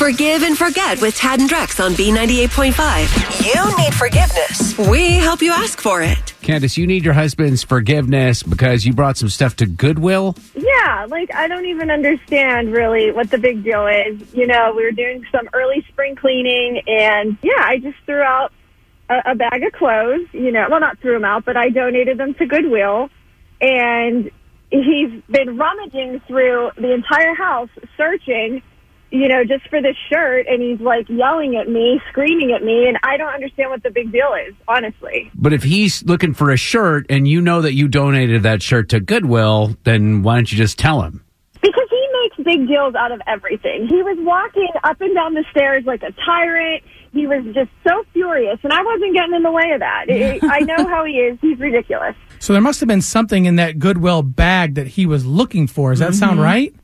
Forgive and forget with Tad and Drex on B98.5. You need forgiveness. We help you ask for it. Candace, you need your husband's forgiveness because you brought some stuff to Goodwill. Yeah, like I don't even understand really what the big deal is. You know, we were doing some early spring cleaning, and yeah, I just threw out a, a bag of clothes. You know, well, not threw them out, but I donated them to Goodwill, and he's been rummaging through the entire house searching you know, just for this shirt, and he's like yelling at me, screaming at me, and I don't understand what the big deal is, honestly. But if he's looking for a shirt and you know that you donated that shirt to Goodwill, then why don't you just tell him? Because he makes big deals out of everything. He was walking up and down the stairs like a tyrant. He was just so furious, and I wasn't getting in the way of that. It, I know how he is. He's ridiculous. So there must have been something in that Goodwill bag that he was looking for. Does that sound mm-hmm. right?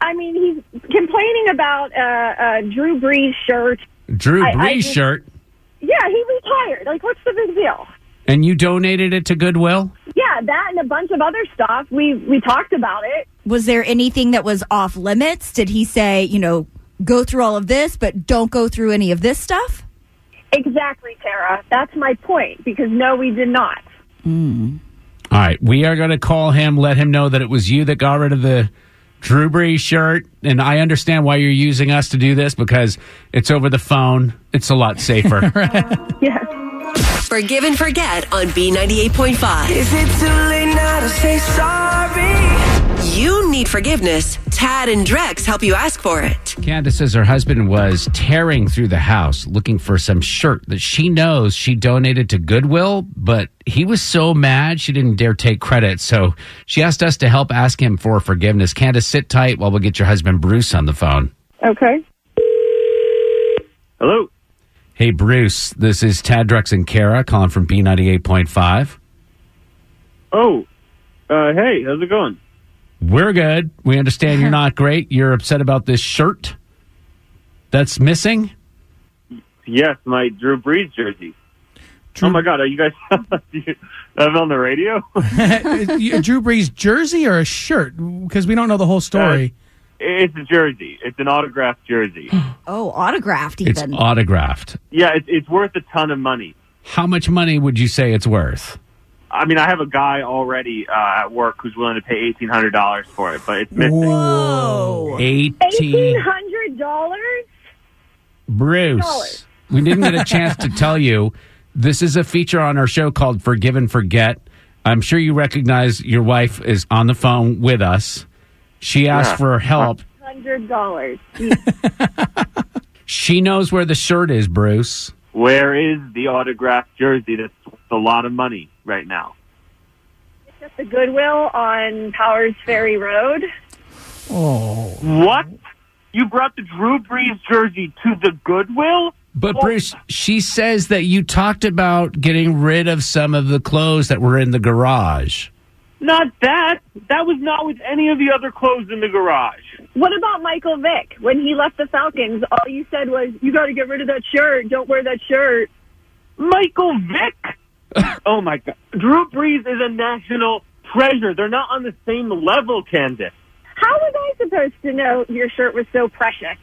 I mean, he's complaining about uh, uh, Drew Brees' shirt. Drew I- I Brees' just- shirt, Yeah, he retired. Like, what's the big deal? and you donated it to Goodwill? Yeah, that and a bunch of other stuff. We we talked about it. Was there anything that was off limits? Did he say, you know, go through all of this, but don't go through any of this stuff? Exactly, Tara. That's my point. Because no, we did not. All right, we are going to call him, let him know that it was you that got rid of the Drew Brees shirt. And I understand why you're using us to do this because it's over the phone. It's a lot safer. Yes. Forgive and forget on B98.5. Is it too late now to say sorry? You need forgiveness. Tad and Drex help you ask for it. Candace says her husband was tearing through the house looking for some shirt that she knows she donated to Goodwill, but he was so mad she didn't dare take credit. So she asked us to help ask him for forgiveness. Candace, sit tight while we get your husband Bruce on the phone. Okay. Hello. Hey, Bruce, this is Tad Drex and Kara calling from B98.5. Oh, uh, hey, how's it going? We're good. We understand you're not great. You're upset about this shirt that's missing. Yes, my Drew Brees jersey. Oh my God, are you guys you have it on the radio? Drew Brees jersey or a shirt? Because we don't know the whole story. Uh, it's a jersey. It's an autographed jersey. Oh, autographed even. It's even. autographed. yeah, it's it's worth a ton of money. How much money would you say it's worth? I mean, I have a guy already uh, at work who's willing to pay eighteen hundred dollars for it, but it's missing. Whoa. Eighteen 18 hundred dollars. Bruce. We didn't get a chance to tell you. This is a feature on our show called Forgive and Forget. I'm sure you recognize your wife is on the phone with us. She asked Yeah. for help. Hundred dollars. She knows where the shirt is, Bruce. Where is the autographed jersey? That's a lot of money right now. It's At the Goodwill on Powers Ferry Road. Oh. What? You brought the Drew Brees jersey to the Goodwill? But Bruce, she says that you talked about getting rid of some of the clothes that were in the garage. Not that. That was not with any of the other clothes in the garage. What about Michael Vick? When he left the Falcons, all you said was, "You got to get rid of that shirt. Don't wear that shirt." Michael Vick? Oh my God. Drew Brees is a national treasure. They're not on the same level, Candace. How was I supposed to know your shirt was so precious?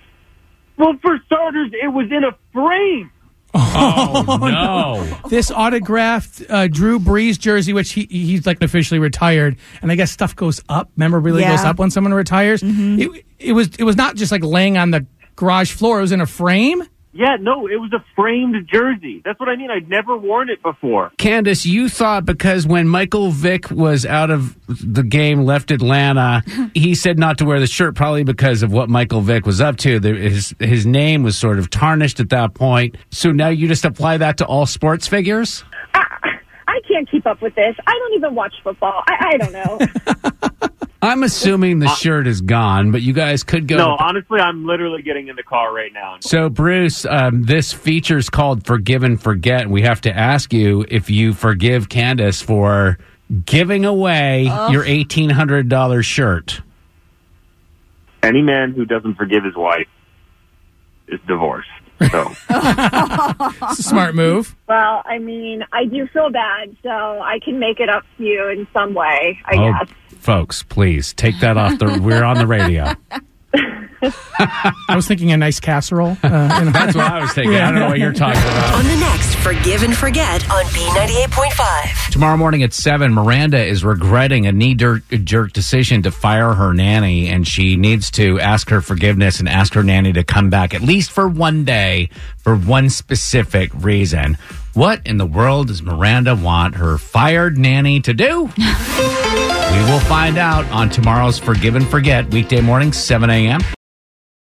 Well, for starters, it was in a frame. Oh, no. This autographed uh, Drew Brees jersey, which he he's like officially retired, and I guess stuff goes up. Memorabilia Yeah. goes up when someone retires. It, it was it was not just like laying on the garage floor; it was in a frame. Yeah, no, it was a framed jersey. That's what I mean. I'd never worn it before. Candace, you thought because when Michael Vick was out of the game, left Atlanta, he said not to wear the shirt, probably because of what Michael Vick was up to. The, his his name was sort of tarnished at that point. So now you just apply that to all sports figures. I, I can't keep up with this. I don't even watch football. I, I don't know. I'm assuming the shirt is gone, but you guys could go. No, honestly, I'm literally getting in the car right now. So, Bruce, um, this is called Forgive and Forget. We have to ask you if you forgive Candace for giving away your $1,800 shirt. Any man who doesn't forgive his wife is divorced. So It's a smart move. Well, I mean, I do feel bad, so I can make it up to you in some way, I oh, guess. folks, please take that off the. We're on the radio. I was thinking a nice casserole. Uh, you know. That's what I was thinking. I don't know what you're talking about. On the next Forgive and Forget on B98.5. Tomorrow morning at 7, Miranda is regretting a knee jerk decision to fire her nanny, and she needs to ask her forgiveness and ask her nanny to come back at least for one day for one specific reason. What in the world does Miranda want her fired nanny to do? we will find out on tomorrow's Forgive and Forget, weekday morning, 7 a.m.